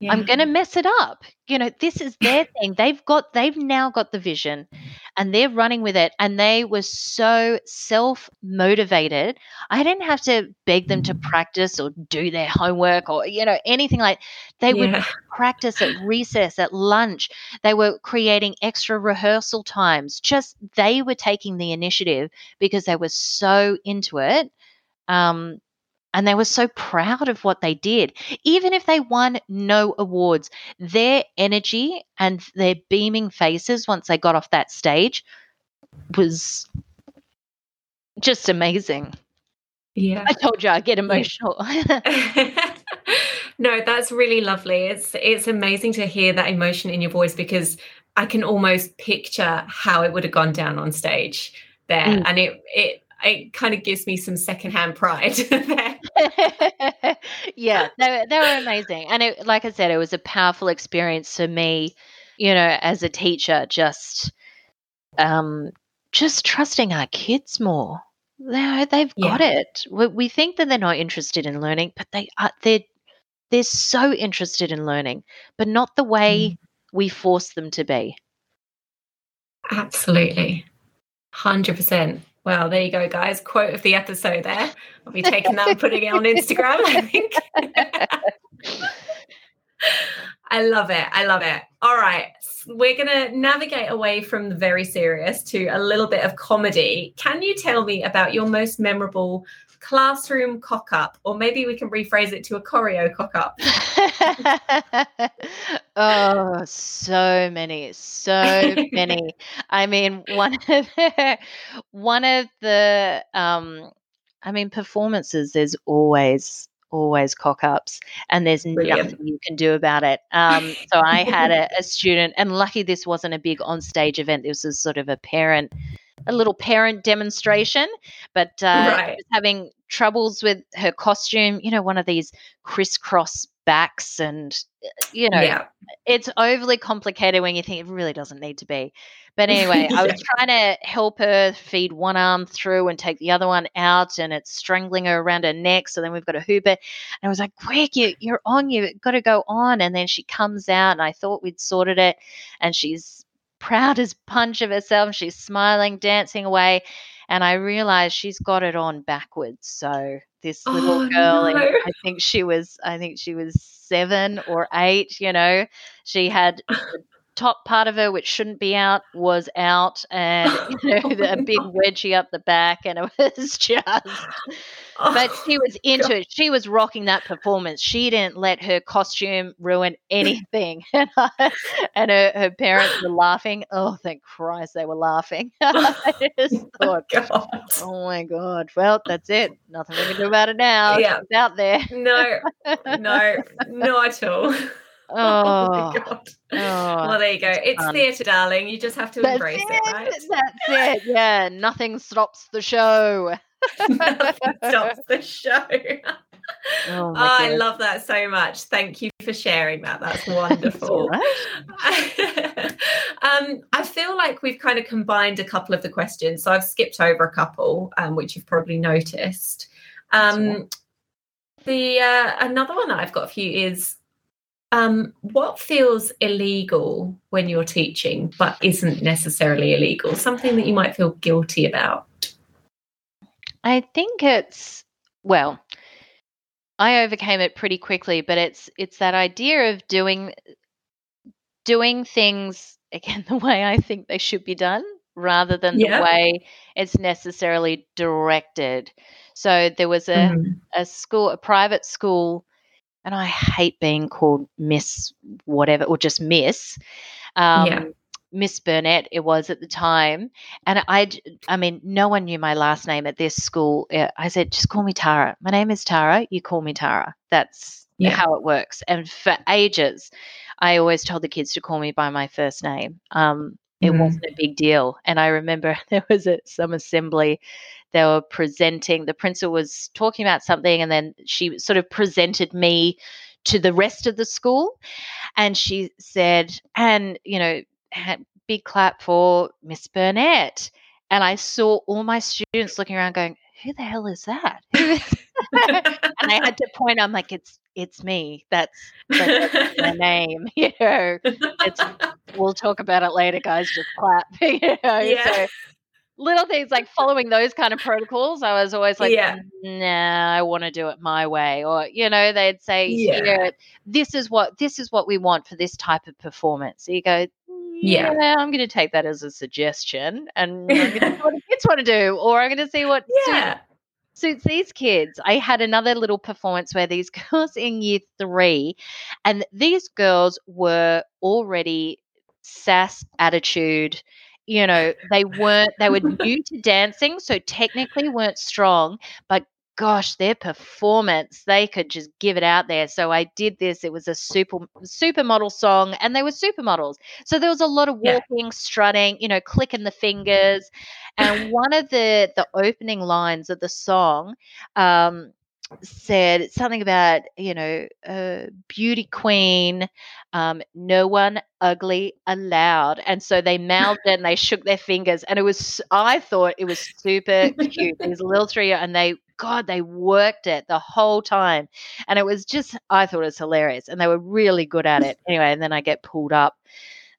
yeah. I'm going to mess it up. You know, this is their thing. They've got, they've now got the vision and they're running with it. And they were so self motivated. I didn't have to beg them to practice or do their homework or, you know, anything like they yeah. would practice at recess, at lunch. They were creating extra rehearsal times. Just they were taking the initiative because they were so into it um, and they were so proud of what they did. Even if they won no awards, their energy and their beaming faces once they got off that stage was just amazing. Yeah. I told you I get emotional. no, that's really lovely. It's it's amazing to hear that emotion in your voice because I can almost picture how it would have gone down on stage there. Mm. And it it it kind of gives me some secondhand pride yeah, they were, they were amazing. And it, like I said, it was a powerful experience for me, you know, as a teacher, just um, just trusting our kids more. They, they've yeah. got it. We, we think that they're not interested in learning, but they are. They're they're so interested in learning, but not the way mm. we force them to be. Absolutely, hundred percent. Well, there you go, guys. Quote of the episode there. I'll be taking that and putting it on Instagram, I think. I love it. I love it. All right. We're going to navigate away from the very serious to a little bit of comedy. Can you tell me about your most memorable classroom cock up, or maybe we can rephrase it to a choreo cock up. oh, so many, so many. I mean, one of the, one of the, um, I mean, performances. There's always always cock ups and there's Brilliant. nothing you can do about it. Um, so I had a, a, student, and lucky this wasn't a big on stage event. This was sort of a parent a little parent demonstration, but uh, right. was having troubles with her costume. You know, one of these crisscross backs, and uh, you know, yeah. it's overly complicated when you think it really doesn't need to be. But anyway. I was trying to help her feed one arm through and take the other one out, and it's strangling her around her neck. So then we've got a hooper. And I was like, quick, you, you're on, you've got to go on. And then she comes out, and I thought we'd sorted it. And she's proud as punch of herself. She's smiling, dancing away. And I realized she's got it on backwards. So this little oh, girl, no. I think she was, I think she was seven or eight, you know, she had top part of her, which shouldn't be out, was out, and you know, a big wedgie up the back, and it was just oh but she was into God. it. She was rocking that performance. She didn't let her costume ruin anything. and, I, and her, her, parents were laughing. Oh, thank Christ they were laughing. I just oh thought, oh, oh my God. Well, that's it. Nothing we can do about it now. Yeah. It's out there. no, no, not at all. Oh, oh, my god! Oh, well, there you go. It's fun. theatre, darling. You just have to That's embrace it. it, right? That's it. Yeah, nothing stops the show. Nothing stops the show. Oh, oh I love that so much. Thank you for sharing that. That's wonderful. That's um, I feel like we've kind of combined a couple of the questions. So I've skipped over a couple, um, which you've probably noticed. Um, the uh, another one that I've got for you is um, what feels illegal when you're teaching but isn't necessarily illegal? Something that you might feel guilty about? I think it's well, I overcame it pretty quickly, but it's it's that idea of doing doing things again the way I think they should be done rather than yeah. the way it's necessarily directed. So there was a, mm-hmm. a school, a private school and I hate being called Miss whatever or just Miss. Um, yeah. Miss Burnett, it was at the time, and I, I mean, no one knew my last name at this school. I said, just call me Tara. My name is Tara. You call me Tara. That's yeah. how it works. And for ages, I always told the kids to call me by my first name. Um, it mm. wasn't a big deal. And I remember there was a, some assembly they were presenting the principal was talking about something and then she sort of presented me to the rest of the school. And she said and you know big clap for miss burnett. And i saw all my students looking around going who the hell is that? And i had to point i'm like it's it's me. That's, that's my name you know? It's we'll talk about it later guys just clap you know? Yeah. so little things like following those kind of protocols, I was always like, yeah. nah, I want to do it my way. Or, you know, they'd say, yeah. this is what this is what we want for this type of performance. So you go, yeah, yeah I'm going to take that as a suggestion and I'm going to what the kids want to do, or I'm going to see what yeah. suits, suits these kids. I had another little performance where these girls in year three, and these girls were already sass attitude you know they weren't they were new to dancing so technically weren't strong but gosh their performance they could just give it out there so i did this it was a super supermodel song and they were supermodels so there was a lot of walking yeah. strutting you know clicking the fingers and one of the the opening lines of the song um said something about you know uh, beauty queen um, no one ugly allowed and so they mouthed and they shook their fingers and it was i thought it was super cute these little three and they god they worked it the whole time and it was just i thought it was hilarious and they were really good at it anyway and then i get pulled up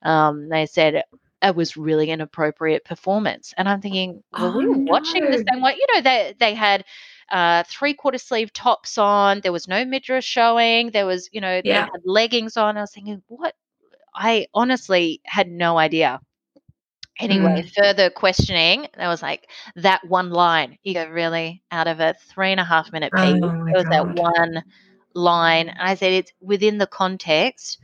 um, they said it was really an appropriate performance and i'm thinking well, oh, we were no. watching the same way you know they they had uh, three quarter sleeve tops on. There was no midriff showing. There was, you know, yeah. they had leggings on. I was thinking, what? I honestly had no idea. Anyway, mm. further questioning, there was like that one line. You go, really? Out of a three and a half minute piece, oh there was God. that one line. and I said, it's within the context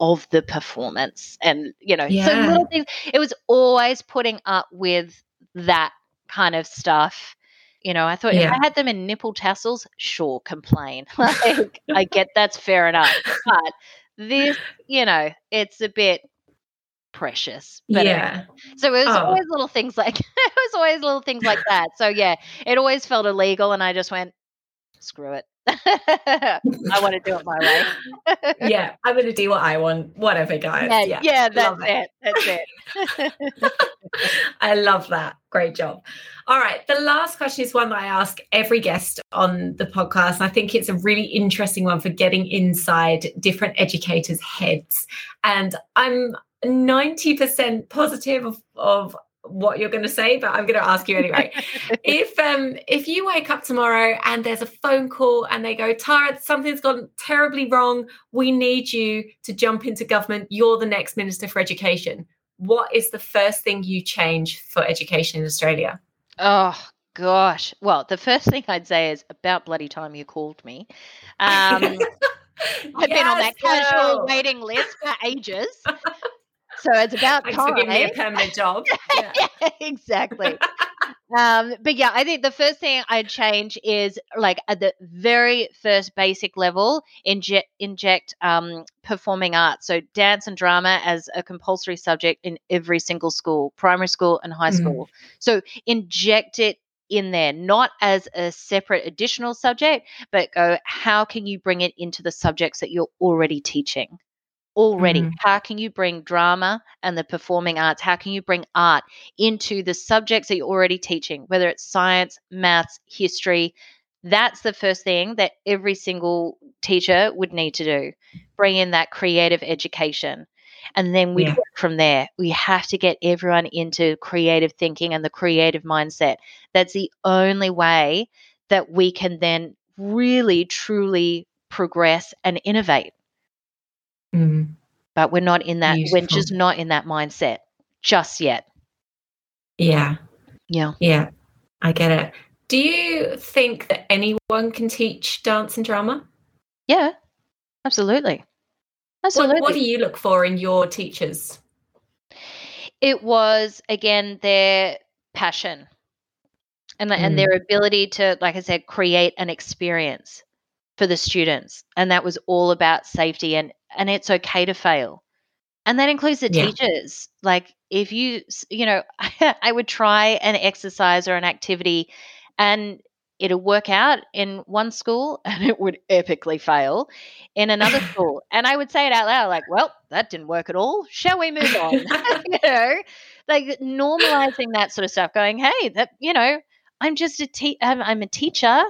of the performance. And, you know, yeah. so little things. It was always putting up with that kind of stuff you know, I thought yeah. if I had them in nipple tassels, sure, complain. like, I get that's fair enough. But this, you know, it's a bit precious. But yeah. so it was oh. always little things like it was always little things like that. So yeah, it always felt illegal, and I just went, screw it. I want to do it my way. yeah, I'm going to do what I want, whatever, guys. Yeah, yeah, yeah that's it. That's it. I love that. Great job. All right. The last question is one that I ask every guest on the podcast. I think it's a really interesting one for getting inside different educators' heads. And I'm 90% positive of, of what you're going to say, but I'm going to ask you anyway. if um if you wake up tomorrow and there's a phone call and they go, Tara, something's gone terribly wrong. We need you to jump into government. You're the next Minister for Education. What is the first thing you change for education in Australia? Oh gosh. Well, the first thing I'd say is about bloody time you called me. Um, I've yes, been on that casual waiting list for ages. So it's about Thanks time. for giving me a permanent job. Yeah. yeah exactly. um, but yeah, I think the first thing I'd change is like at the very first basic level, inject inject um, performing arts, so dance and drama as a compulsory subject in every single school, primary school and high mm. school. Mm. So inject it in there, not as a separate additional subject, but go, how can you bring it into the subjects that you're already teaching? Already, mm-hmm. how can you bring drama and the performing arts? How can you bring art into the subjects that you're already teaching, whether it's science, maths, history? That's the first thing that every single teacher would need to do bring in that creative education and then we yeah. work from there. We have to get everyone into creative thinking and the creative mindset. That's the only way that we can then really, truly progress and innovate. Mm. But we're not in that, Beautiful. we're just not in that mindset just yet. Yeah. Yeah. Yeah. I get it. Do you think that anyone can teach dance and drama? Yeah, absolutely. Absolutely. What, what do you look for in your teachers? It was again their passion and, mm. and their ability to, like I said, create an experience for the students. And that was all about safety and, and it's okay to fail. And that includes the yeah. teachers. Like if you, you know, I would try an exercise or an activity and it'll work out in one school and it would epically fail in another school. And I would say it out loud, like, well, that didn't work at all. Shall we move on? you know, like normalizing that sort of stuff, going, hey, that, you know, I'm just a te- I'm, I'm a teacher.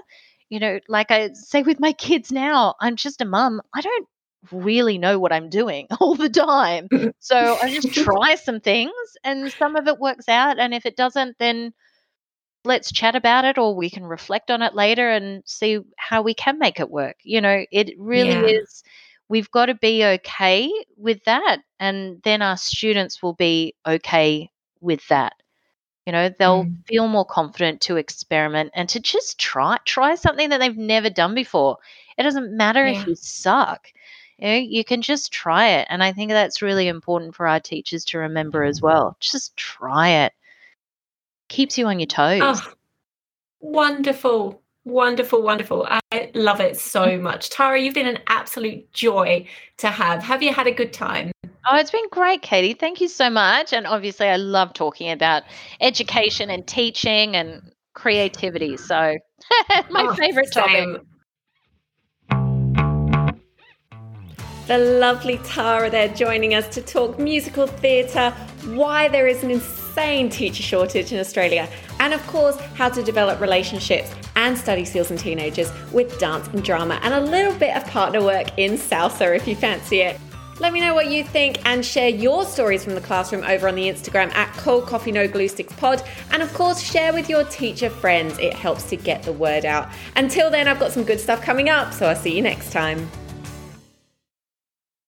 You know, like I say with my kids now, I'm just a mum. I don't really know what I'm doing all the time. So I just try some things and some of it works out. And if it doesn't, then let's chat about it or we can reflect on it later and see how we can make it work. You know, it really yeah. is we've got to be okay with that and then our students will be okay with that. You know, they'll mm. feel more confident to experiment and to just try try something that they've never done before. It doesn't matter yeah. if you suck. You know, you can just try it. And I think that's really important for our teachers to remember as well. Just try it keeps you on your toes. Oh, wonderful. Wonderful, wonderful. I love it so much. Tara, you've been an absolute joy to have. Have you had a good time? Oh, it's been great, Katie. Thank you so much. And obviously, I love talking about education and teaching and creativity. So, my oh, favorite same. topic. The lovely Tara there joining us to talk musical theatre, why there is an insane teacher shortage in Australia, and of course, how to develop relationships and study skills in teenagers with dance and drama, and a little bit of partner work in salsa if you fancy it. Let me know what you think and share your stories from the classroom over on the Instagram at Cold Coffee No Glue Sticks Pod. And of course, share with your teacher friends. It helps to get the word out. Until then, I've got some good stuff coming up, so I'll see you next time.